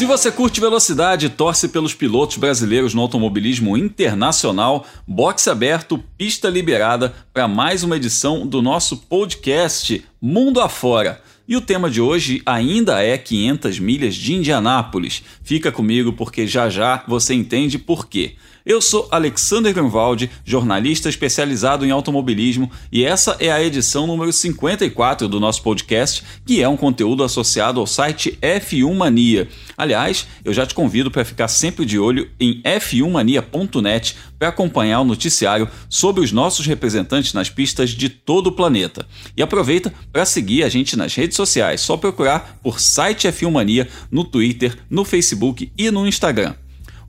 Se você curte velocidade e torce pelos pilotos brasileiros no automobilismo internacional, boxe aberto, pista liberada para mais uma edição do nosso podcast Mundo Afora. E o tema de hoje ainda é 500 milhas de Indianápolis. Fica comigo porque já já você entende por quê. Eu sou Alexander Grunwald, jornalista especializado em automobilismo, e essa é a edição número 54 do nosso podcast, que é um conteúdo associado ao site F1 Mania. Aliás, eu já te convido para ficar sempre de olho em f1mania.net para acompanhar o noticiário sobre os nossos representantes nas pistas de todo o planeta. E aproveita para seguir a gente nas redes sociais, só procurar por site F1 Mania no Twitter, no Facebook e no Instagram.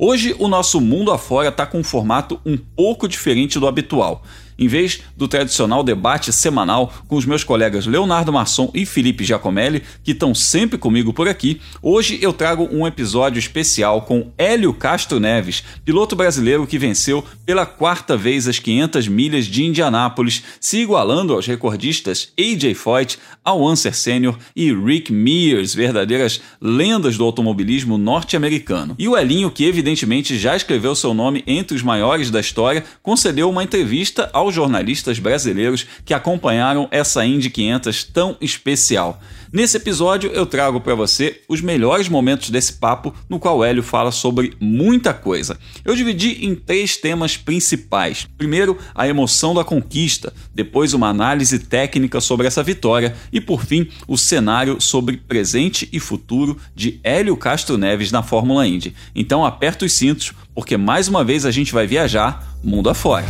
Hoje o nosso mundo afora está com um formato um pouco diferente do habitual. Em vez do tradicional debate semanal com os meus colegas Leonardo Masson e Felipe Giacomelli, que estão sempre comigo por aqui, hoje eu trago um episódio especial com Hélio Castro Neves, piloto brasileiro que venceu pela quarta vez as 500 milhas de Indianápolis, se igualando aos recordistas AJ Foyt, Al Unser Sr. e Rick Mears, verdadeiras lendas do automobilismo norte-americano. E o Elinho, que evidentemente já escreveu seu nome entre os maiores da história, concedeu uma entrevista ao aos jornalistas brasileiros que acompanharam essa Indy 500 tão especial. Nesse episódio eu trago para você os melhores momentos desse papo, no qual Hélio fala sobre muita coisa. Eu dividi em três temas principais. Primeiro, a emoção da conquista, depois uma análise técnica sobre essa vitória e por fim, o cenário sobre presente e futuro de Hélio Castro Neves na Fórmula Indy. Então aperta os cintos, porque mais uma vez a gente vai viajar mundo afora.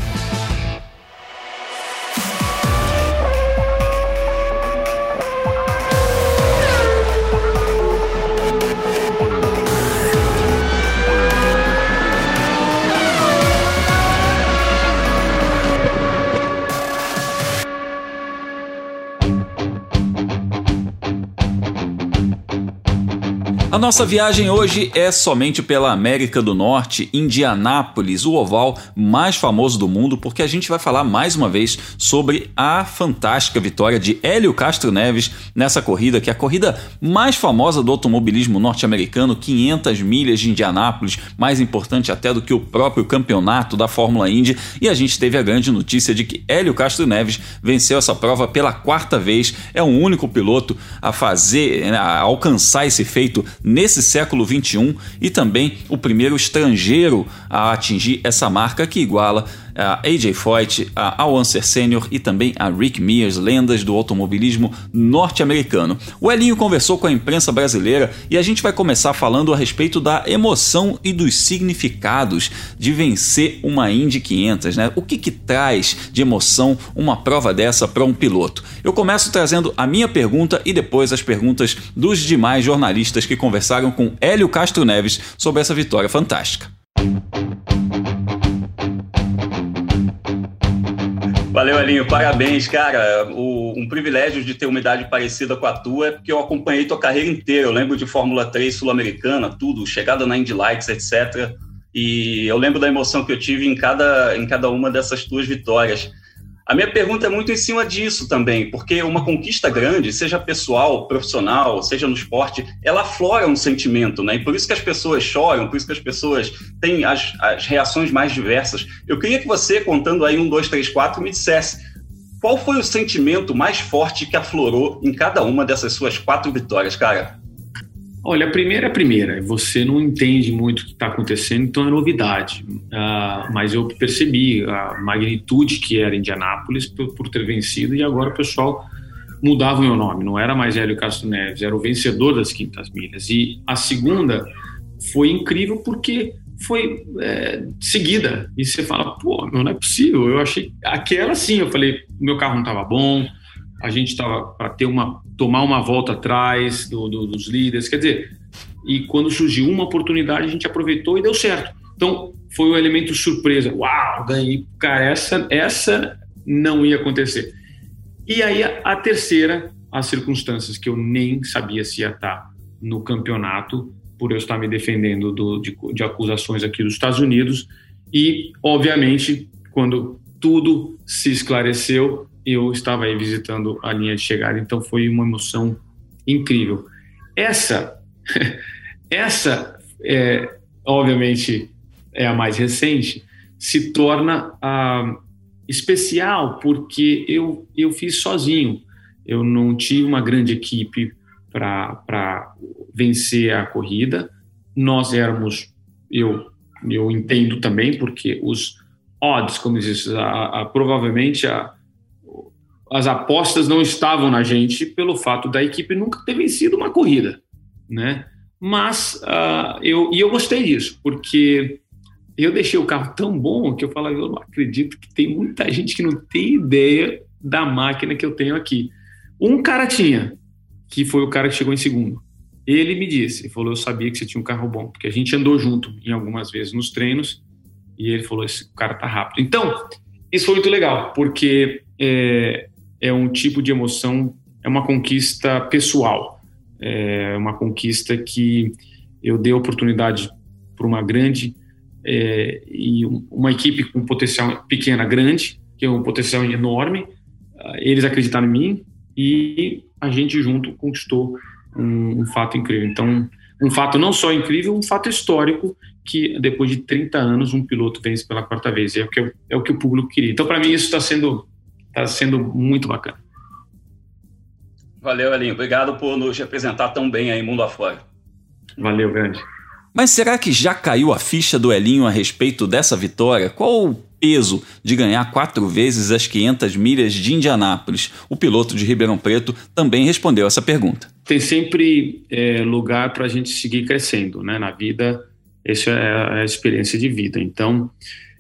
A nossa viagem hoje é somente pela América do Norte, Indianápolis, o oval mais famoso do mundo, porque a gente vai falar mais uma vez sobre a fantástica vitória de Hélio Castro Neves nessa corrida, que é a corrida mais famosa do automobilismo norte-americano, 500 milhas de Indianápolis, mais importante até do que o próprio campeonato da Fórmula Indy, e a gente teve a grande notícia de que Hélio Castro Neves venceu essa prova pela quarta vez, é o único piloto a fazer, a alcançar esse feito nesse século XXI e também o primeiro estrangeiro a atingir essa marca que iguala a AJ Foyt, a Unser Sr. e também a Rick Mears, lendas do automobilismo norte-americano. O Elinho conversou com a imprensa brasileira e a gente vai começar falando a respeito da emoção e dos significados de vencer uma Indy 500, né? O que que traz de emoção uma prova dessa para um piloto? Eu começo trazendo a minha pergunta e depois as perguntas dos demais jornalistas que conversaram com Hélio Castro Neves sobre essa vitória fantástica. Valeu, Elinho. Parabéns, cara. O, um privilégio de ter uma idade parecida com a tua porque eu acompanhei tua carreira inteira. Eu lembro de Fórmula 3 sul-americana, tudo, chegada na Indy Lights, etc. E eu lembro da emoção que eu tive em cada, em cada uma dessas tuas vitórias. A minha pergunta é muito em cima disso também, porque uma conquista grande, seja pessoal, profissional, seja no esporte, ela aflora um sentimento, né? E por isso que as pessoas choram, por isso que as pessoas têm as, as reações mais diversas. Eu queria que você, contando aí um, dois, três, quatro, me dissesse qual foi o sentimento mais forte que aflorou em cada uma dessas suas quatro vitórias, cara? Olha, a primeira é a primeira. Você não entende muito o que está acontecendo, então é novidade. Uh, mas eu percebi a magnitude que era Indianápolis por, por, ter vencido e agora o pessoal mudava o meu nome. Não era mais Hélio Castro Neves, era o vencedor das quintas milhas. E a segunda foi incrível porque foi é, seguida. E você fala, pô, não é possível. Eu achei aquela sim. Eu falei, meu carro não estava bom a gente estava para ter uma tomar uma volta atrás do, do, dos líderes, quer dizer, e quando surgiu uma oportunidade a gente aproveitou e deu certo. Então foi o um elemento surpresa. Uau, ganhei, cara, essa essa não ia acontecer. E aí a, a terceira, as circunstâncias que eu nem sabia se ia estar no campeonato por eu estar me defendendo do, de, de acusações aqui dos Estados Unidos e obviamente quando tudo se esclareceu eu estava aí visitando a linha de chegada, então foi uma emoção incrível. Essa essa, é, obviamente, é a mais recente, se torna ah, especial porque eu, eu fiz sozinho. Eu não tive uma grande equipe para vencer a corrida. Nós éramos, eu, eu entendo também, porque os odds, como diz, a, a, provavelmente a, as apostas não estavam na gente pelo fato da equipe nunca ter vencido uma corrida, né? Mas uh, eu e eu gostei disso porque eu deixei o carro tão bom que eu falava eu não acredito que tem muita gente que não tem ideia da máquina que eu tenho aqui. Um cara tinha, que foi o cara que chegou em segundo. Ele me disse, ele falou, eu sabia que você tinha um carro bom, porque a gente andou junto em algumas vezes nos treinos, e ele falou, esse cara tá rápido. Então, isso foi muito legal, porque é, é um tipo de emoção, é uma conquista pessoal, é uma conquista que eu dei oportunidade para uma grande é, e uma equipe com potencial pequena grande, que é um potencial enorme, eles acreditaram em mim e a gente junto conquistou um, um, fato incrível. Então, um fato não só incrível, um fato histórico que depois de 30 anos um piloto vence pela quarta vez. É o que, é o, que o público queria. Então, para mim, isso está sendo, tá sendo muito bacana. Valeu, Elinho. Obrigado por nos representar tão bem aí mundo afora. Valeu, grande. Mas será que já caiu a ficha do Elinho a respeito dessa vitória? Qual o peso de ganhar quatro vezes as 500 milhas de Indianápolis? O piloto de Ribeirão Preto também respondeu essa pergunta. Tem sempre é, lugar para a gente seguir crescendo, né? Na vida, essa é a experiência de vida. Então,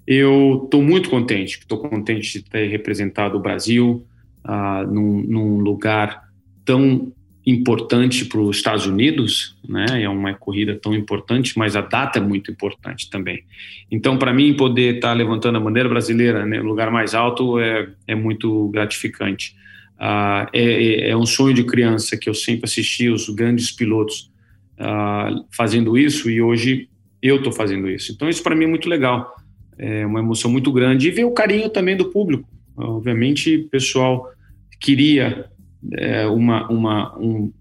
eu estou muito contente, estou contente de ter representado o Brasil ah, num, num lugar tão importante para os Estados Unidos, né? É uma corrida tão importante, mas a data é muito importante também. Então, para mim, poder estar tá levantando a bandeira brasileira né, no lugar mais alto é, é muito gratificante. Uh, é, é, um sonho de criança que eu sempre assisti os grandes pilotos uh, fazendo isso e hoje eu estou fazendo isso. Então, isso para mim é muito legal. É uma emoção muito grande e ver o carinho também do público. Obviamente, o pessoal queria é, uma, uma, um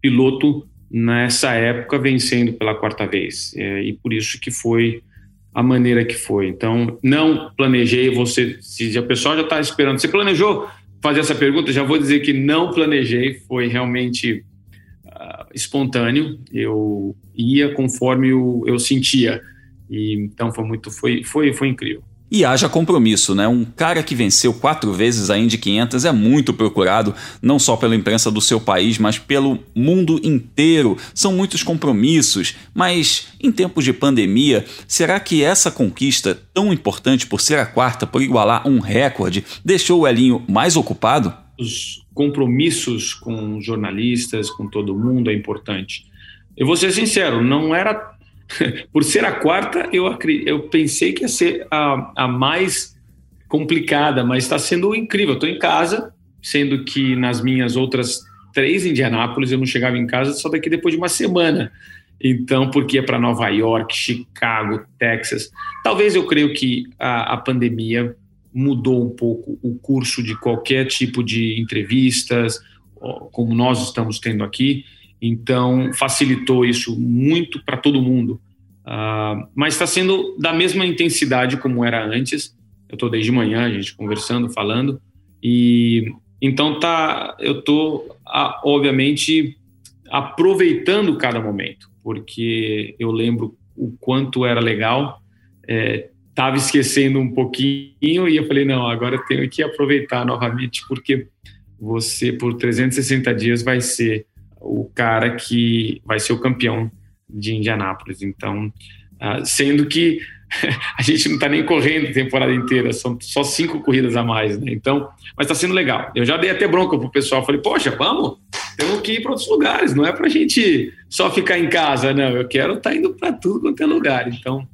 piloto nessa época vencendo pela quarta vez. É, e por isso que foi a maneira que foi. Então, não planejei, você, se a pessoa já está esperando, você planejou fazer essa pergunta, já vou dizer que não planejei, foi realmente uh, espontâneo, eu ia conforme eu sentia, e então foi muito, foi, foi, foi incrível. E haja compromisso, né? Um cara que venceu quatro vezes a Indy 500 é muito procurado, não só pela imprensa do seu país, mas pelo mundo inteiro. São muitos compromissos, mas em tempos de pandemia, será que essa conquista, tão importante por ser a quarta, por igualar um recorde, deixou o Elinho mais ocupado? Os compromissos com jornalistas, com todo mundo é importante. Eu vou ser sincero, não era por ser a quarta, eu, eu pensei que ia ser a, a mais complicada, mas está sendo incrível. Estou em casa, sendo que nas minhas outras três Indianápolis eu não chegava em casa só daqui depois de uma semana. Então, porque é para Nova York, Chicago, Texas. Talvez eu creio que a, a pandemia mudou um pouco o curso de qualquer tipo de entrevistas, como nós estamos tendo aqui. Então, facilitou isso muito para todo mundo. Uh, mas está sendo da mesma intensidade como era antes. Eu estou desde manhã, a gente conversando, falando. E então tá, eu estou, obviamente, aproveitando cada momento, porque eu lembro o quanto era legal. É, esquecendo um pouquinho e eu falei, não, agora eu tenho que aproveitar novamente, porque você, por 360 dias, vai ser o cara que vai ser o campeão de Indianápolis. Então, uh, sendo que a gente não está nem correndo a temporada inteira, são só cinco corridas a mais, né? Então, mas está sendo legal. Eu já dei até bronca pro pessoal, falei, poxa, vamos, temos que ir para outros lugares, não é para a gente só ficar em casa, não. Eu quero estar tá indo para tudo quanto é lugar. Então,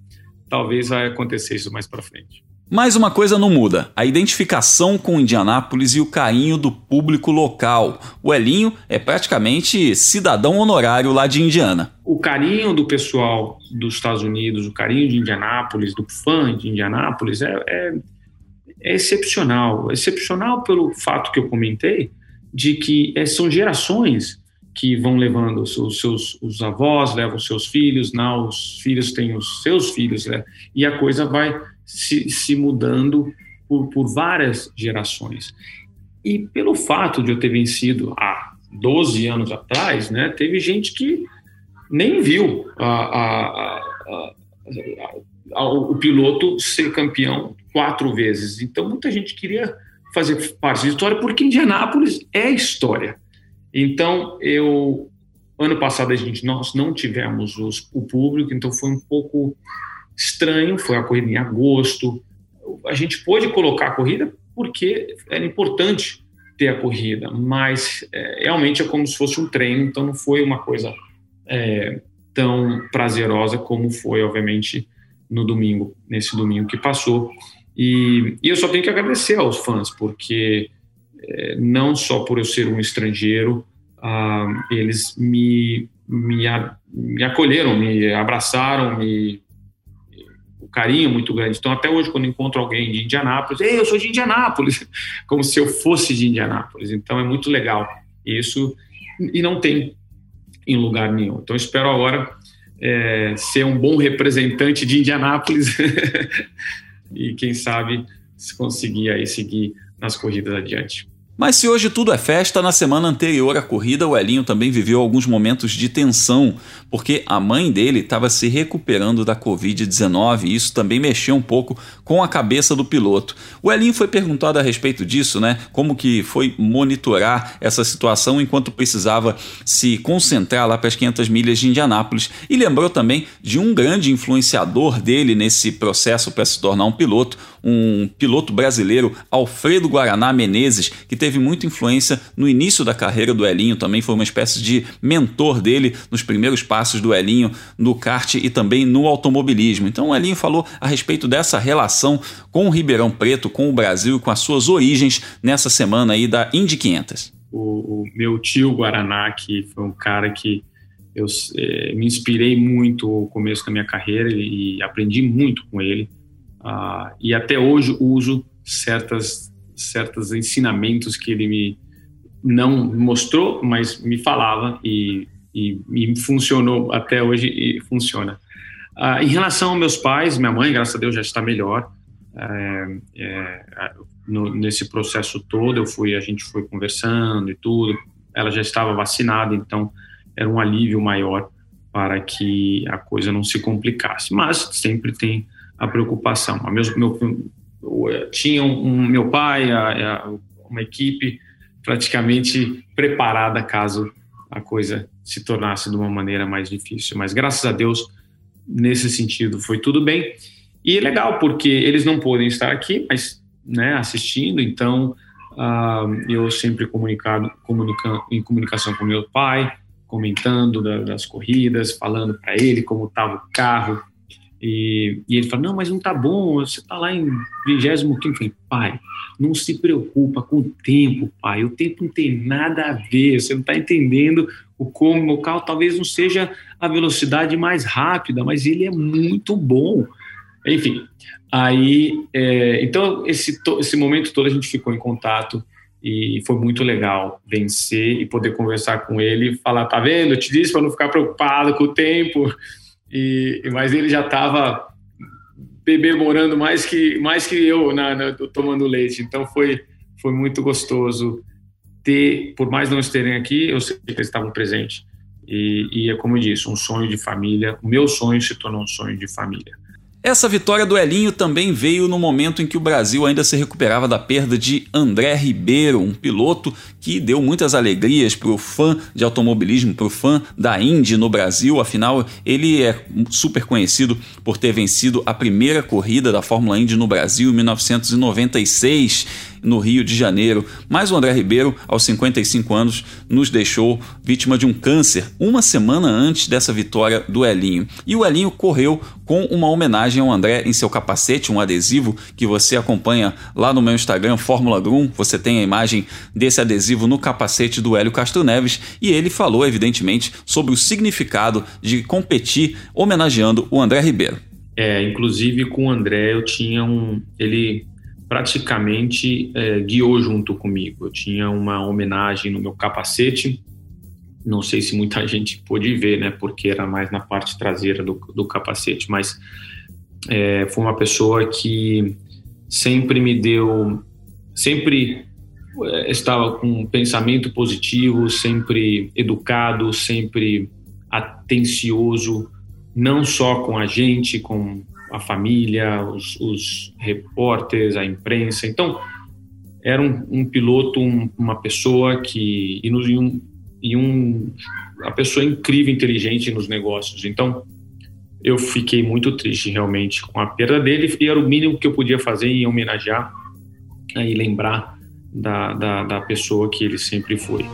talvez vai acontecer isso mais para frente. Mas uma coisa não muda: a identificação com Indianápolis e o carinho do público local. O Elinho é praticamente cidadão honorário lá de Indiana. O carinho do pessoal dos Estados Unidos, o carinho de Indianápolis, do fã de Indianápolis, é, é, é excepcional. Excepcional pelo fato que eu comentei de que é, são gerações que vão levando os seus os avós, levam os seus filhos, não, os filhos têm os seus filhos, né? e a coisa vai se, se mudando por, por várias gerações. E pelo fato de eu ter vencido há 12 anos atrás, né, teve gente que nem viu a, a, a, o piloto ser campeão quatro vezes. Então, muita gente queria fazer parte da história, porque Indianápolis é história. Então, eu ano passado a gente nós não tivemos os, o público, então foi um pouco estranho. Foi a corrida em agosto. A gente pôde colocar a corrida porque era importante ter a corrida, mas é, realmente é como se fosse um treino, então não foi uma coisa é, tão prazerosa como foi, obviamente, no domingo, nesse domingo que passou. E, e eu só tenho que agradecer aos fãs, porque é, não só por eu ser um estrangeiro, ah, eles me, me, me, acolheram, me abraçaram, me um carinho muito grande. Então, até hoje, quando encontro alguém de Indianápolis, Ei, eu sou de Indianápolis, como se eu fosse de Indianápolis. Então, é muito legal isso e não tem em lugar nenhum. Então, espero agora é, ser um bom representante de Indianápolis e, quem sabe, conseguir aí seguir nas corridas adiante. Mas se hoje tudo é festa, na semana anterior à corrida, o Elinho também viveu alguns momentos de tensão, porque a mãe dele estava se recuperando da Covid-19 e isso também mexeu um pouco com a cabeça do piloto. O Elinho foi perguntado a respeito disso, né? Como que foi monitorar essa situação enquanto precisava se concentrar lá para as 500 milhas de Indianápolis e lembrou também de um grande influenciador dele nesse processo para se tornar um piloto, um piloto brasileiro, Alfredo Guaraná Menezes, que teve muita influência no início da carreira do Elinho, também foi uma espécie de mentor dele nos primeiros passos do Elinho no kart e também no automobilismo. Então o Elinho falou a respeito dessa relação com o Ribeirão Preto, com o Brasil e com as suas origens nessa semana aí da Indy 500. O, o meu tio Guaraná, que foi um cara que eu é, me inspirei muito no começo da minha carreira e aprendi muito com ele. Uh, e até hoje uso certas certos ensinamentos que ele me não mostrou, mas me falava e, e, e funcionou até hoje e funciona. Uh, em relação aos meus pais, minha mãe, graças a Deus, já está melhor. É, é, no, nesse processo todo, eu fui, a gente foi conversando e tudo. Ela já estava vacinada, então era um alívio maior para que a coisa não se complicasse. Mas sempre tem a preocupação. A meu, meu, tinha um, meu pai, a, a, uma equipe praticamente preparada caso a coisa se tornasse de uma maneira mais difícil. Mas graças a Deus, nesse sentido, foi tudo bem. E é legal, porque eles não podem estar aqui, mas né, assistindo, então uh, eu sempre comunicado, em comunicação com meu pai, comentando da, das corridas, falando para ele como estava o carro, e, e, ele fala, não, mas não tá bom, você tá lá em 25 Eu falei, pai, não se preocupa com o tempo, pai, o tempo não tem nada a ver, você não está entendendo o como o carro talvez não seja a velocidade mais rápida, mas ele é muito bom. Enfim, aí, é, então esse, esse momento todo a gente ficou em contato e foi muito legal vencer e poder conversar com ele falar, tá vendo, eu te disse para não ficar preocupado com o tempo, e, mas ele já estava bebê morando mais que mais que eu na, na, tomando leite. Então foi foi muito gostoso ter, por mais não estarem aqui, eu sei que eles estavam presentes. E, e é como eu disse, um sonho de família. O meu sonho se tornou um sonho de família. Essa vitória do Elinho também veio no momento em que o Brasil ainda se recuperava da perda de André Ribeiro, um piloto que deu muitas alegrias para o fã de automobilismo, para o fã da Indy no Brasil. Afinal, ele é super conhecido por ter vencido a primeira corrida da Fórmula Indy no Brasil em 1996 no Rio de Janeiro. Mas o André Ribeiro, aos 55 anos, nos deixou vítima de um câncer uma semana antes dessa vitória do Elinho. E o Elinho correu com uma homenagem ao André em seu capacete, um adesivo que você acompanha lá no meu Instagram, Fórmula Grum. Você tem a imagem desse adesivo no capacete do Hélio Castro Neves e ele falou, evidentemente, sobre o significado de competir homenageando o André Ribeiro. É, inclusive com o André eu tinha um. Ele praticamente é, guiou junto comigo. Eu tinha uma homenagem no meu capacete não sei se muita gente pôde ver, né, porque era mais na parte traseira do, do capacete, mas é, foi uma pessoa que sempre me deu, sempre é, estava com um pensamento positivo, sempre educado, sempre atencioso, não só com a gente, com a família, os, os repórteres, a imprensa. Então, era um, um piloto, um, uma pessoa que. E, no, e, um, e um, uma pessoa incrível, inteligente nos negócios. Então, eu fiquei muito triste realmente com a perda dele e era o mínimo que eu podia fazer em homenagear e lembrar da, da, da pessoa que ele sempre foi.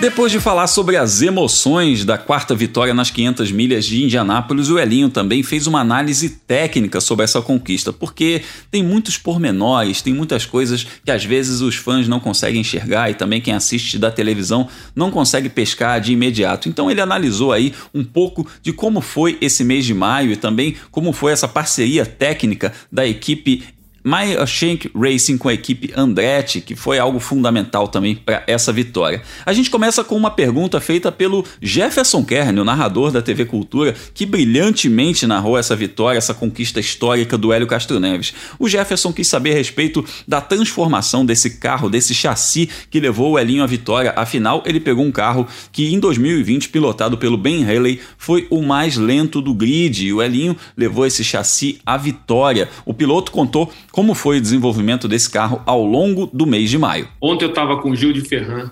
Depois de falar sobre as emoções da quarta vitória nas 500 milhas de Indianápolis, o Elinho também fez uma análise técnica sobre essa conquista, porque tem muitos pormenores, tem muitas coisas que às vezes os fãs não conseguem enxergar e também quem assiste da televisão não consegue pescar de imediato. Então ele analisou aí um pouco de como foi esse mês de maio e também como foi essa parceria técnica da equipe Maya Shank Racing com a equipe Andretti, que foi algo fundamental também para essa vitória. A gente começa com uma pergunta feita pelo Jefferson Kern, o narrador da TV Cultura, que brilhantemente narrou essa vitória, essa conquista histórica do Hélio Castro Neves. O Jefferson quis saber a respeito da transformação desse carro, desse chassi que levou o Elinho à vitória. Afinal, ele pegou um carro que em 2020, pilotado pelo Ben Haley, foi o mais lento do grid e o Elinho levou esse chassi à vitória. O piloto contou como foi o desenvolvimento desse carro ao longo do mês de maio? Ontem eu estava com o Gil de Ferran,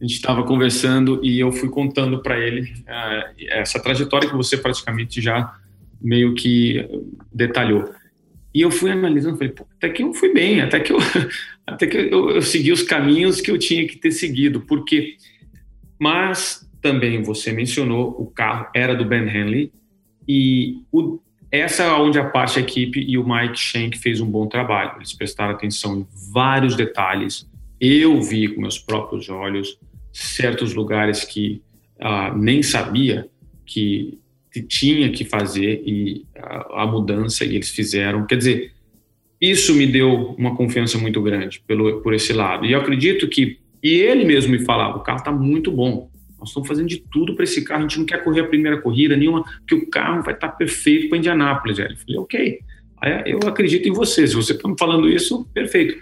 a gente estava conversando e eu fui contando para ele uh, essa trajetória que você praticamente já meio que detalhou. E eu fui analisando, falei, até que eu fui bem, até que eu, até que eu, eu segui os caminhos que eu tinha que ter seguido, porque. Mas também você mencionou, o carro era do Ben Henley e o, essa é onde a parte da equipe e o Mike Shank fez um bom trabalho. Eles prestaram atenção em vários detalhes. Eu vi com meus próprios olhos certos lugares que uh, nem sabia que, tinha que fazer e uh, a mudança e eles fizeram. Quer dizer, isso me deu uma confiança muito grande pelo, por esse lado. E eu acredito que, e ele mesmo me falava, o carro está muito bom. Nós estamos fazendo de tudo para esse carro. A gente não quer correr a primeira corrida nenhuma, porque o carro vai estar tá perfeito para Indianápolis. Eu falei, ok, eu acredito em você. Se você está me falando isso, perfeito.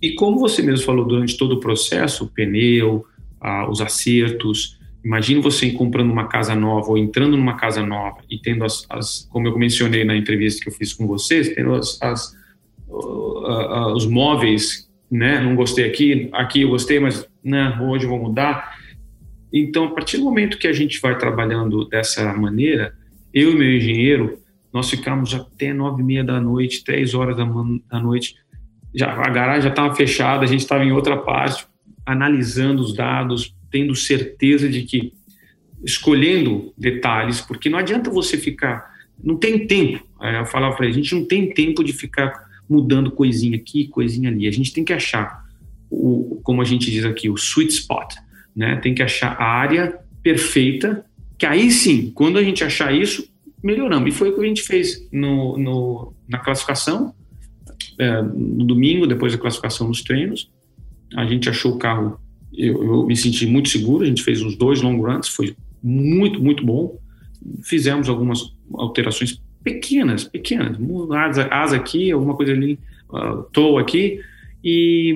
E como você mesmo falou durante todo o processo, o pneu, ah, os acertos. Imagine você comprando uma casa nova ou entrando numa casa nova e tendo as, as como eu mencionei na entrevista que eu fiz com vocês, tendo as, as os móveis, né? Não gostei aqui, aqui eu gostei, mas né, hoje eu vou mudar então, a partir do momento que a gente vai trabalhando dessa maneira, eu e meu engenheiro, nós ficamos até nove e meia da noite, três horas da, da noite. Já, a garagem já estava fechada, a gente estava em outra parte, analisando os dados, tendo certeza de que, escolhendo detalhes, porque não adianta você ficar, não tem tempo. Eu falava para a gente não tem tempo de ficar mudando coisinha aqui, coisinha ali. A gente tem que achar, o, como a gente diz aqui, o sweet spot né? Tem que achar a área perfeita, que aí sim, quando a gente achar isso, melhoramos. E foi o que a gente fez no, no na classificação, é, no domingo, depois da classificação nos treinos. A gente achou o carro, eu, eu, me senti muito seguro, a gente fez uns dois long runs, foi muito, muito bom. Fizemos algumas alterações pequenas, pequenas, asa, asa aqui, alguma coisa ali, uh, aqui, e,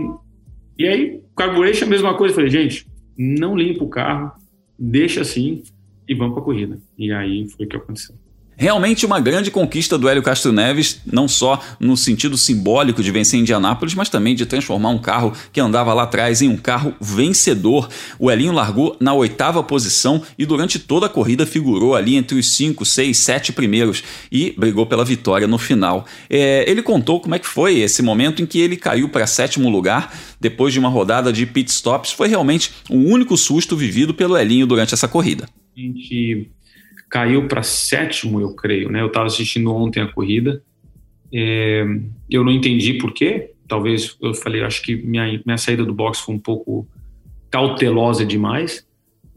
e aí, carburation, a mesma coisa, falei, gente, não limpa o carro, deixa assim e vamos para a corrida. E aí foi o que aconteceu. Realmente uma grande conquista do Hélio Castro Neves, não só no sentido simbólico de vencer Indianápolis, mas também de transformar um carro que andava lá atrás em um carro vencedor. O Elinho largou na oitava posição e durante toda a corrida figurou ali entre os cinco, seis, sete primeiros e brigou pela vitória no final. É, ele contou como é que foi esse momento em que ele caiu para sétimo lugar depois de uma rodada de pit stops. Foi realmente o único susto vivido pelo Elinho durante essa corrida. A gente caiu para sétimo, eu creio. Né? Eu estava assistindo ontem a corrida, é, eu não entendi por quê. Talvez eu falei, acho que minha, minha saída do box foi um pouco cautelosa demais,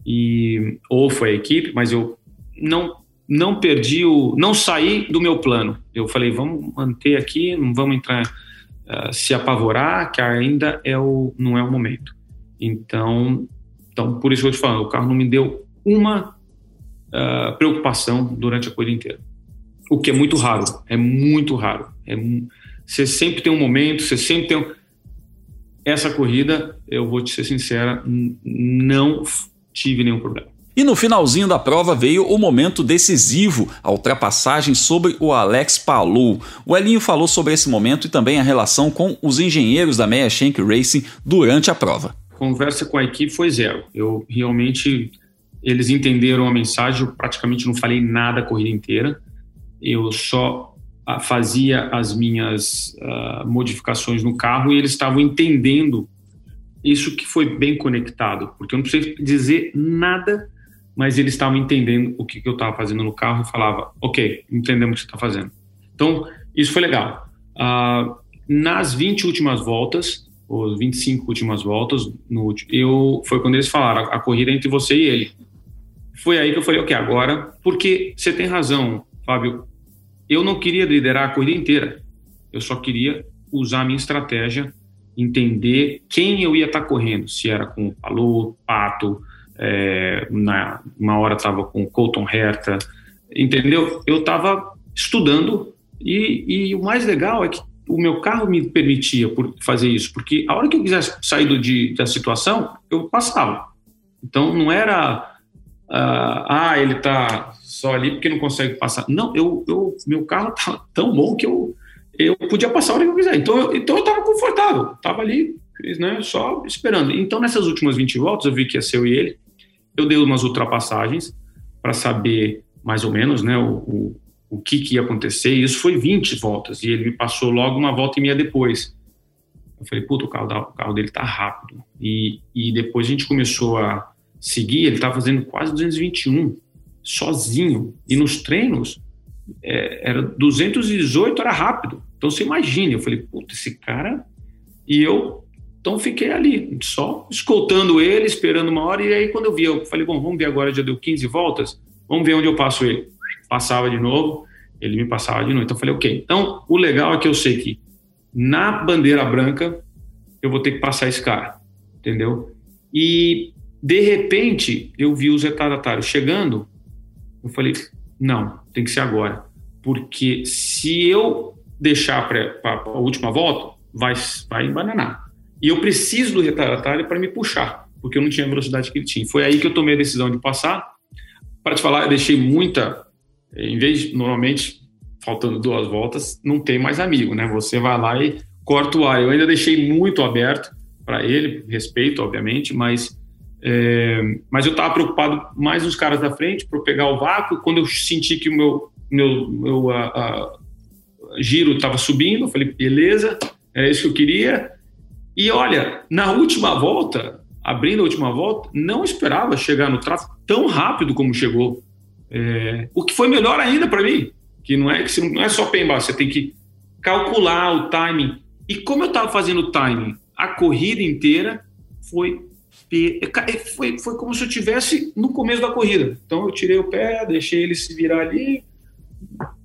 e ou foi a equipe, mas eu não não perdi o, não saí do meu plano. Eu falei, vamos manter aqui, não vamos entrar uh, se apavorar, que ainda é o, não é o momento. Então, então por isso que eu te falo, o carro não me deu uma uh, preocupação durante a corrida inteira. O que é muito raro, é muito raro. É, você sempre tem um momento, você sempre tem um, essa corrida, eu vou te ser sincera, não tive nenhum problema. E no finalzinho da prova veio o momento decisivo, a ultrapassagem sobre o Alex Palou. O Elinho falou sobre esse momento e também a relação com os engenheiros da Meia Shank Racing durante a prova. Conversa com a equipe foi zero. Eu realmente eles entenderam a mensagem, eu praticamente não falei nada a corrida inteira. Eu só ah, fazia as minhas uh, modificações no carro e eles estavam entendendo isso que foi bem conectado, porque eu não precisei dizer nada mas eles estavam entendendo o que, que eu estava fazendo no carro e falava, ok, entendemos o que você está fazendo. Então, isso foi legal. Uh, nas 20 últimas voltas, ou 25 últimas voltas, no, eu, foi quando eles falaram, a, a corrida entre você e ele. Foi aí que eu falei, ok, agora, porque você tem razão, Fábio, eu não queria liderar a corrida inteira, eu só queria usar a minha estratégia, entender quem eu ia estar tá correndo, se era com o Palou, Pato, é, na uma hora estava com Colton Herta, entendeu? Eu estava estudando e, e, o mais legal é que o meu carro me permitia por fazer isso, porque a hora que eu quisesse sair do, de, da situação, eu passava. Então não era, ah, ele está só ali porque não consegue passar. Não, eu, eu meu carro estava tão bom que eu, eu podia passar a hora que eu quiser. Então eu então estava confortável, estava ali né, só esperando. Então nessas últimas 20 voltas eu vi que ia ser eu e ele, eu dei umas ultrapassagens para saber mais ou menos né, o, o, o que, que ia acontecer, e isso foi 20 voltas, e ele me passou logo uma volta e meia depois. Eu falei, puta, o carro, o carro dele tá rápido. E, e depois a gente começou a seguir, ele estava fazendo quase 221, sozinho. E nos treinos, é, era 218, era rápido. Então você imagina, eu falei, puta, esse cara. E eu então fiquei ali, só escoltando ele, esperando uma hora, e aí quando eu vi, eu falei, bom, vamos ver agora, já deu 15 voltas, vamos ver onde eu passo ele. Passava de novo, ele me passava de novo. Então eu falei, ok. Então o legal é que eu sei que na bandeira branca eu vou ter que passar esse cara, entendeu? E de repente eu vi os retardatários chegando, eu falei, não, tem que ser agora. Porque se eu deixar para a última volta, vai, vai embananar. E eu preciso do retardatário para me puxar, porque eu não tinha a velocidade que ele tinha. Foi aí que eu tomei a decisão de passar. Para te falar, eu deixei muita. Em vez de, normalmente, faltando duas voltas, não tem mais amigo, né? Você vai lá e corta o ar. Eu ainda deixei muito aberto para ele, respeito, obviamente, mas. É, mas eu estava preocupado mais nos caras da frente para pegar o vácuo. Quando eu senti que o meu, meu, meu a, a, giro estava subindo, eu falei, beleza, é isso que eu queria e olha, na última volta, abrindo a última volta, não esperava chegar no tráfego tão rápido como chegou. É, o que foi melhor ainda para mim, que não é que não é só pembar, você tem que calcular o timing. E como eu estava fazendo o timing a corrida inteira, foi, foi, foi como se eu tivesse no começo da corrida. Então eu tirei o pé, deixei ele se virar ali,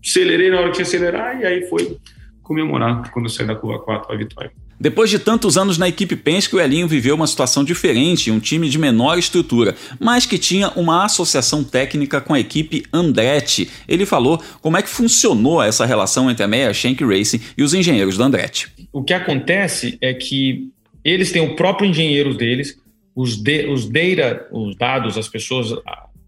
acelerei na hora que tinha acelerar e aí foi comemorar quando eu saí da curva 4 a vitória. Depois de tantos anos na equipe Penske, o Elinho viveu uma situação diferente, um time de menor estrutura, mas que tinha uma associação técnica com a equipe Andretti. Ele falou como é que funcionou essa relação entre a Meia Shank Racing e os engenheiros da Andretti. O que acontece é que eles têm o próprio engenheiro deles, os, de, os data, os dados, as pessoas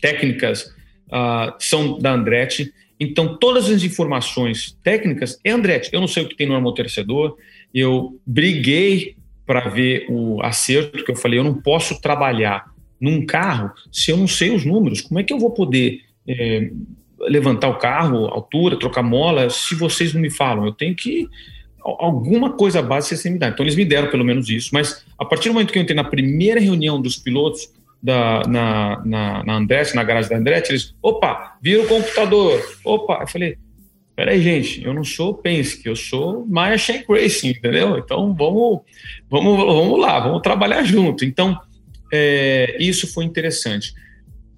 técnicas uh, são da Andretti, então todas as informações técnicas é Andretti. Eu não sei o que tem no amortecedor, eu briguei para ver o acerto, que eu falei, eu não posso trabalhar num carro se eu não sei os números. Como é que eu vou poder é, levantar o carro, altura, trocar mola, se vocês não me falam? Eu tenho que alguma coisa base você me dá. Então eles me deram pelo menos isso, mas a partir do momento que eu entrei na primeira reunião dos pilotos da, na, na, na Andretti, na garagem da Andretti, eles, opa, vira o computador, opa, eu falei, peraí, gente, eu não sou Penske, eu sou Maya Shank Racing, entendeu? Então vamos, vamos, vamos lá, vamos trabalhar junto. Então é, isso foi interessante.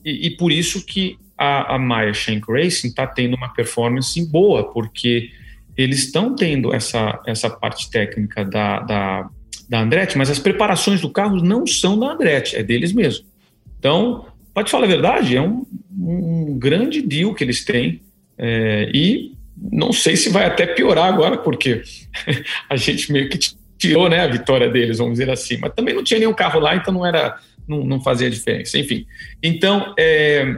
E, e, por isso que a, a Maya Shank Racing está tendo uma performance boa, porque eles estão tendo essa, essa parte técnica da, da, da Andretti, mas as preparações do carro não são da Andretti, é deles mesmo. Então, pode falar a verdade, é um, um grande deal que eles têm. É, e não sei se vai até piorar agora, porque a gente meio que tirou né, a vitória deles, vamos dizer assim. Mas também não tinha nenhum carro lá, então não era, não, não fazia diferença. Enfim, então, é,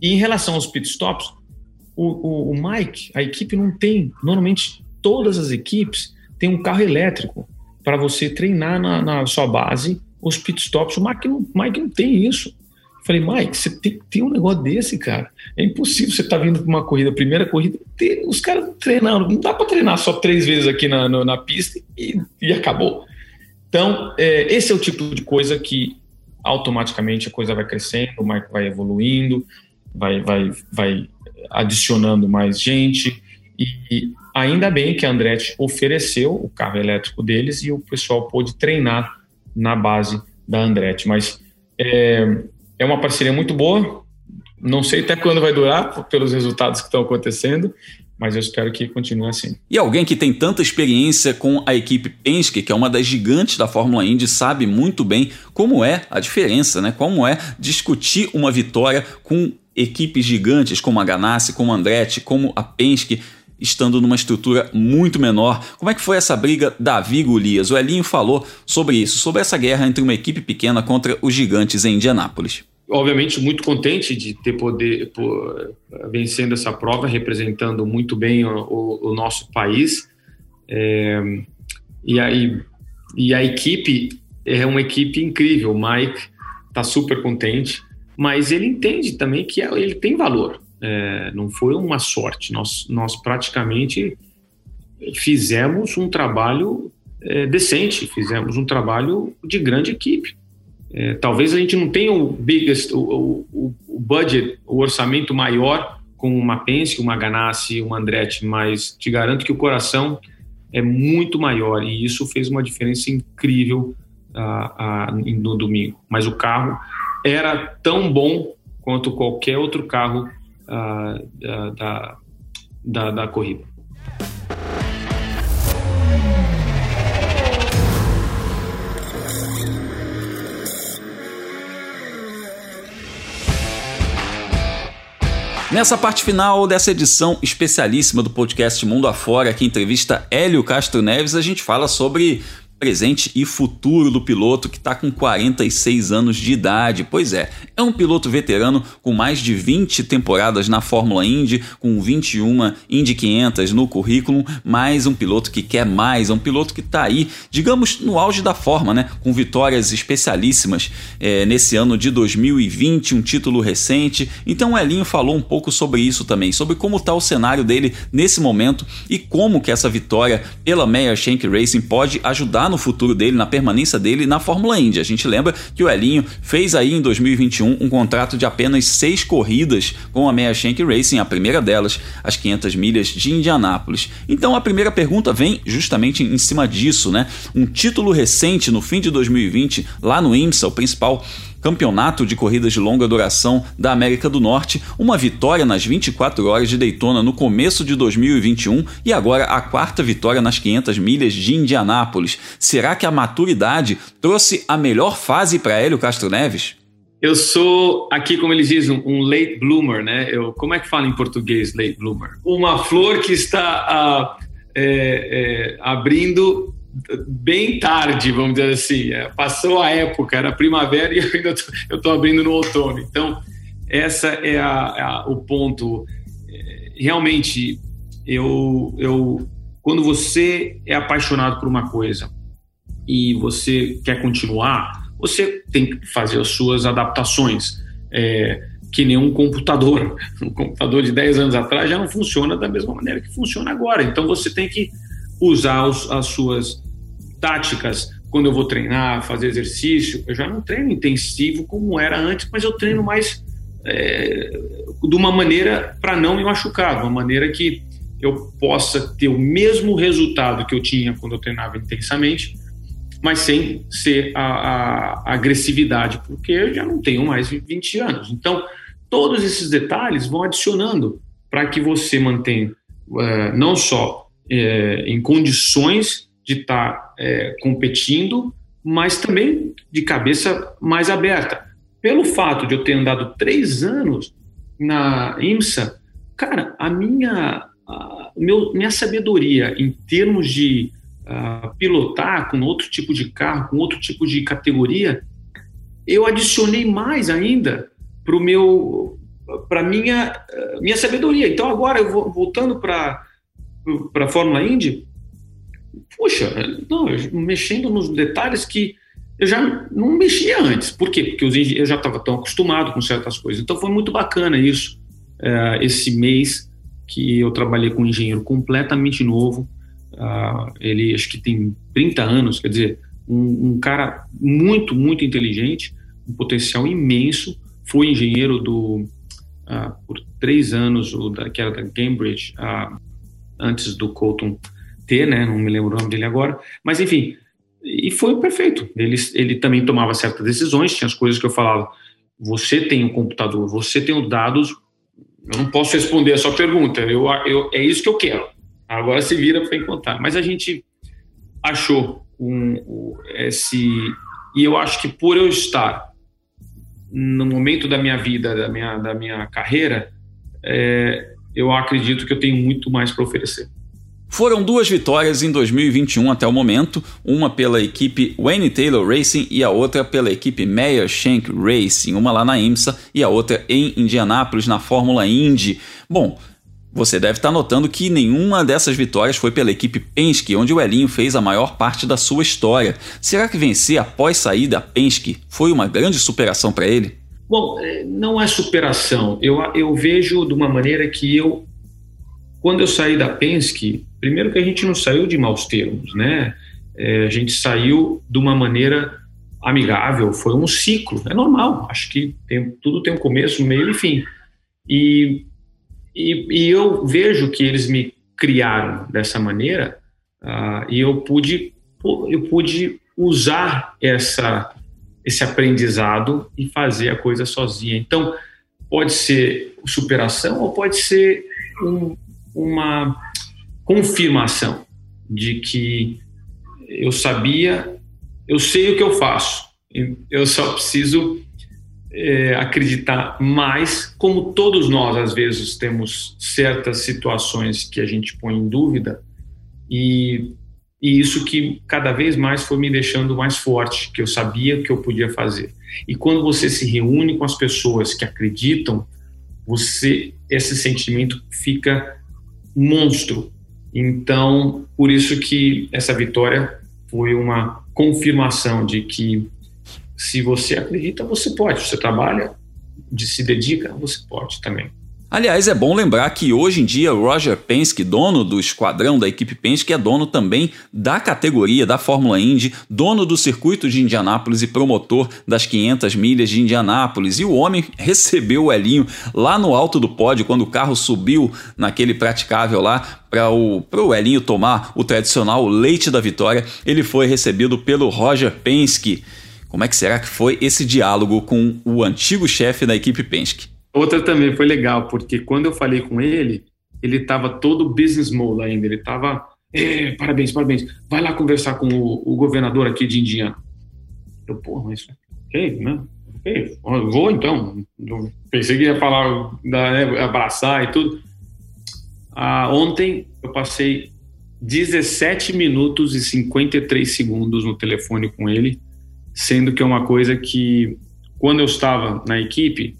em relação aos pitstops, o, o, o Mike, a equipe não tem, normalmente todas as equipes têm um carro elétrico para você treinar na, na, sua base os pitstops. O Mike não, Mike não tem isso. Falei, Mike, você tem, tem um negócio desse, cara. É impossível você estar tá vindo para uma corrida, primeira corrida, ter, os caras treinando. Não dá para treinar só três vezes aqui na, na, na pista e, e, acabou. Então, é, esse é o tipo de coisa que automaticamente a coisa vai crescendo, o Mike vai evoluindo, vai, vai, vai adicionando mais gente. E, e ainda bem que a Andretti ofereceu o carro elétrico deles e o pessoal pôde treinar na base da Andretti. Mas é, é uma parceria muito boa. Não sei até quando vai durar, pelos resultados que estão acontecendo, mas eu espero que continue assim. E alguém que tem tanta experiência com a equipe Penske, que é uma das gigantes da Fórmula Indy, sabe muito bem como é a diferença, né? Como é discutir uma vitória com equipes gigantes como a Ganassi, como a Andretti, como a Penske, estando numa estrutura muito menor. Como é que foi essa briga Davi Golias? O Elinho falou sobre isso, sobre essa guerra entre uma equipe pequena contra os gigantes em Indianápolis obviamente muito contente de ter poder por, vencendo essa prova, representando muito bem o, o, o nosso país. É, e aí e a equipe é uma equipe incrível. O Mike está super contente, mas ele entende também que ele tem valor. É, não foi uma sorte. Nós, nós praticamente fizemos um trabalho é, decente, fizemos um trabalho de grande equipe. É, talvez a gente não tenha o biggest, o, o, o, budget, o orçamento maior com uma Penske, uma Ganassi, uma Andretti, mas te garanto que o coração é muito maior e isso fez uma diferença incrível uh, uh, no domingo. Mas o carro era tão bom quanto qualquer outro carro uh, da, da, da corrida. Nessa parte final dessa edição especialíssima do podcast Mundo Afora, que entrevista Hélio Castro Neves, a gente fala sobre presente e futuro do piloto que está com 46 anos de idade. Pois é, é um piloto veterano com mais de 20 temporadas na Fórmula Indy, com 21 Indy 500 no currículo, mais um piloto que quer mais, é um piloto que está aí, digamos, no auge da forma, né? Com vitórias especialíssimas é, nesse ano de 2020, um título recente. Então o Elinho falou um pouco sobre isso também, sobre como está o cenário dele nesse momento e como que essa vitória pela Meyer Shank Racing pode ajudar no futuro dele, na permanência dele na Fórmula Indy. A gente lembra que o Elinho fez aí em 2021 um contrato de apenas seis corridas com a Meyer Shank Racing, a primeira delas, as 500 milhas de Indianápolis. Então a primeira pergunta vem justamente em cima disso, né? Um título recente no fim de 2020 lá no IMSA, o principal Campeonato de Corridas de Longa Duração da América do Norte, uma vitória nas 24 horas de Daytona no começo de 2021 e agora a quarta vitória nas 500 milhas de Indianápolis. Será que a maturidade trouxe a melhor fase para Hélio Castro Neves? Eu sou, aqui como eles dizem, um late bloomer, né? Eu, como é que fala em português late bloomer? Uma flor que está uh, é, é, abrindo bem tarde, vamos dizer assim. É, passou a época, era primavera e eu ainda estou abrindo no outono. Então, essa é a, a, o ponto. É, realmente, eu, eu, quando você é apaixonado por uma coisa e você quer continuar, você tem que fazer as suas adaptações. É, que nem um computador. Um computador de 10 anos atrás já não funciona da mesma maneira que funciona agora. Então você tem que usar os, as suas táticas quando eu vou treinar, fazer exercício. Eu já não treino intensivo como era antes, mas eu treino mais é, de uma maneira para não me machucar, de uma maneira que eu possa ter o mesmo resultado que eu tinha quando eu treinava intensamente, mas sem ser a, a, a agressividade, porque eu já não tenho mais de 20 anos. Então, todos esses detalhes vão adicionando para que você mantenha uh, não só uh, em condições de estar tá, uh, competindo, mas também de cabeça mais aberta. Pelo fato de eu ter andado três anos na IMSA, cara, a minha, a, meu, minha sabedoria em termos de uh, pilotar com outro tipo de carro, com outro tipo de categoria, eu adicionei mais ainda para o meu para minha minha sabedoria. Então agora eu vou voltando para para a Fórmula Indy, puxa, não, mexendo nos detalhes que eu já não mexia antes. Por quê? Porque eu já estava tão acostumado com certas coisas. Então foi muito bacana isso, é, esse mês que eu trabalhei com um engenheiro completamente novo. Uh, ele acho que tem 30 anos, quer dizer, um, um, cara muito, muito inteligente, um potencial imenso. Foi engenheiro do uh, por três anos, que era da Cambridge, uh, antes do Colton ter, né? Não me lembro o nome dele agora, mas enfim, e foi perfeito. Ele, ele também tomava certas decisões, tinha as coisas que eu falava. Você tem um computador, você tem os dados. Eu não posso responder a sua pergunta. Eu, eu é isso que eu quero. Agora se vira para encontrar. Mas a gente achou um, esse e eu acho que por eu estar no momento da minha vida, da minha da minha carreira, é, eu acredito que eu tenho muito mais para oferecer. Foram duas vitórias em 2021 até o momento, uma pela equipe Wayne Taylor Racing e a outra pela equipe Meyer Shank Racing, uma lá na IMSA e a outra em Indianápolis na Fórmula Indy. Bom, você deve estar notando que nenhuma dessas vitórias foi pela equipe Penske, onde o Elinho fez a maior parte da sua história. Será que vencer após sair da Penske foi uma grande superação para ele? Bom, é, não é superação. Eu, eu vejo de uma maneira que eu, quando eu saí da Penske, primeiro que a gente não saiu de maus termos, né? É, a gente saiu de uma maneira amigável, foi um ciclo, é normal. Acho que tem, tudo tem um começo, um meio e fim. E, e, e eu vejo que eles me criaram dessa maneira uh, e eu pude, eu pude usar essa esse aprendizado e fazer a coisa sozinha. Então, pode ser superação ou pode ser um, uma confirmação de que eu sabia, eu sei o que eu faço, eu só preciso é, acreditar mais, como todos nós às vezes temos certas situações que a gente põe em dúvida e e isso que cada vez mais foi me deixando mais forte, que eu sabia que eu podia fazer. E quando você se reúne com as pessoas que acreditam, você esse sentimento fica monstro. Então, por isso que essa vitória foi uma confirmação de que se você acredita, você pode. Você trabalha, se dedica, você pode também. Aliás, é bom lembrar que hoje em dia Roger Penske, dono do esquadrão da equipe Penske, é dono também da categoria da Fórmula Indy, dono do circuito de Indianápolis e promotor das 500 milhas de Indianápolis. E o homem recebeu o Elinho lá no alto do pódio, quando o carro subiu naquele praticável lá para o, o Elinho tomar o tradicional leite da vitória. Ele foi recebido pelo Roger Penske. Como é que será que foi esse diálogo com o antigo chefe da equipe Penske? Outra também foi legal, porque quando eu falei com ele, ele estava todo business mode ainda. Ele estava, é, parabéns, parabéns, vai lá conversar com o, o governador aqui de Indiana. Eu, pô, mas ok, né? Ok, vou então. Eu pensei que ia falar, né, abraçar e tudo. Ah, ontem eu passei 17 minutos e 53 segundos no telefone com ele, sendo que é uma coisa que, quando eu estava na equipe,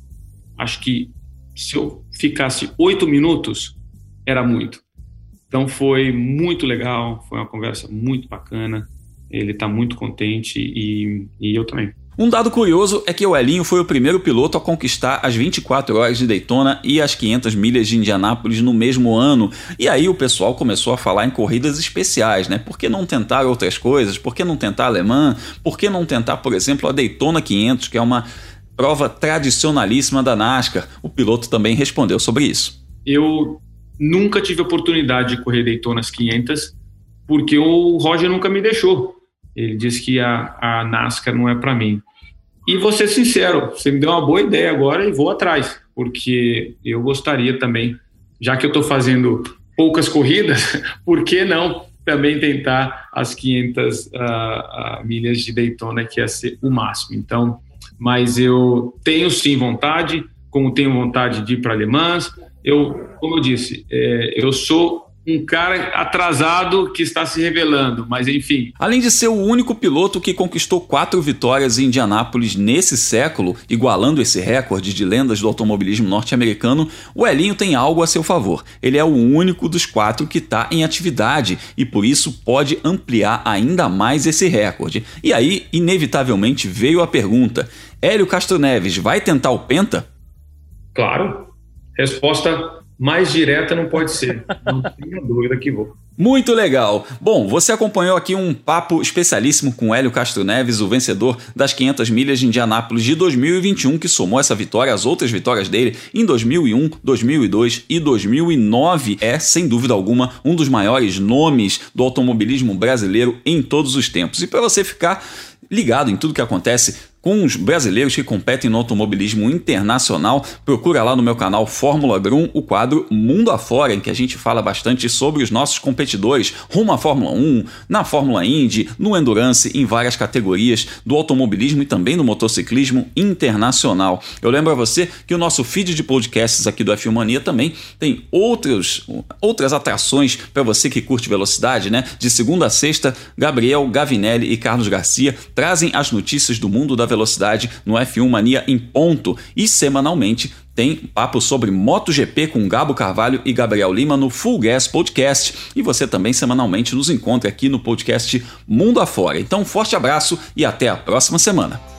acho que se eu ficasse oito minutos, era muito. Então foi muito legal, foi uma conversa muito bacana. Ele está muito contente e, e eu também. Um dado curioso é que o Elinho foi o primeiro piloto a conquistar as 24 horas de Daytona e as 500 milhas de Indianápolis no mesmo ano. E aí o pessoal começou a falar em corridas especiais, né? Por que não tentar outras coisas? Por que não tentar alemã? Por que não tentar, por exemplo, a Daytona 500, que é uma prova tradicionalíssima da NASCAR. O piloto também respondeu sobre isso. Eu nunca tive oportunidade de correr Daytonas 500 porque o Roger nunca me deixou. Ele disse que a, a NASCAR não é para mim. E vou ser sincero, você me deu uma boa ideia agora e vou atrás, porque eu gostaria também, já que eu estou fazendo poucas corridas, por que não também tentar as 500 uh, uh, milhas de Daytona, que ia ser o máximo. Então, mas eu tenho sim vontade, como tenho vontade de ir para Alemãs. Eu, como eu disse, é, eu sou um cara atrasado que está se revelando, mas enfim. Além de ser o único piloto que conquistou quatro vitórias em Indianápolis nesse século, igualando esse recorde de lendas do automobilismo norte-americano, o Elinho tem algo a seu favor. Ele é o único dos quatro que está em atividade e por isso pode ampliar ainda mais esse recorde. E aí, inevitavelmente, veio a pergunta: Hélio Castro Neves vai tentar o Penta? Claro. Resposta mais direta não pode ser. Não tenho dúvida que vou. Muito legal. Bom, você acompanhou aqui um papo especialíssimo com Hélio Castro Neves, o vencedor das 500 milhas de Indianápolis de 2021, que somou essa vitória às outras vitórias dele em 2001, 2002 e 2009. É, sem dúvida alguma, um dos maiores nomes do automobilismo brasileiro em todos os tempos. E para você ficar ligado em tudo que acontece com os brasileiros que competem no automobilismo internacional. Procura lá no meu canal Fórmula Grum o quadro Mundo Afora, em que a gente fala bastante sobre os nossos competidores rumo à Fórmula 1, na Fórmula Indy, no Endurance, em várias categorias do automobilismo e também do motociclismo internacional. Eu lembro a você que o nosso feed de podcasts aqui do F1 Mania também tem outros, outras atrações para você que curte velocidade, né? De segunda a sexta, Gabriel Gavinelli e Carlos Garcia trazem as notícias do mundo da velocidade no F1 Mania em ponto e semanalmente tem papo sobre MotoGP com Gabo Carvalho e Gabriel Lima no Full Gas Podcast. E você também semanalmente nos encontra aqui no podcast Mundo Afora. Então, um forte abraço e até a próxima semana.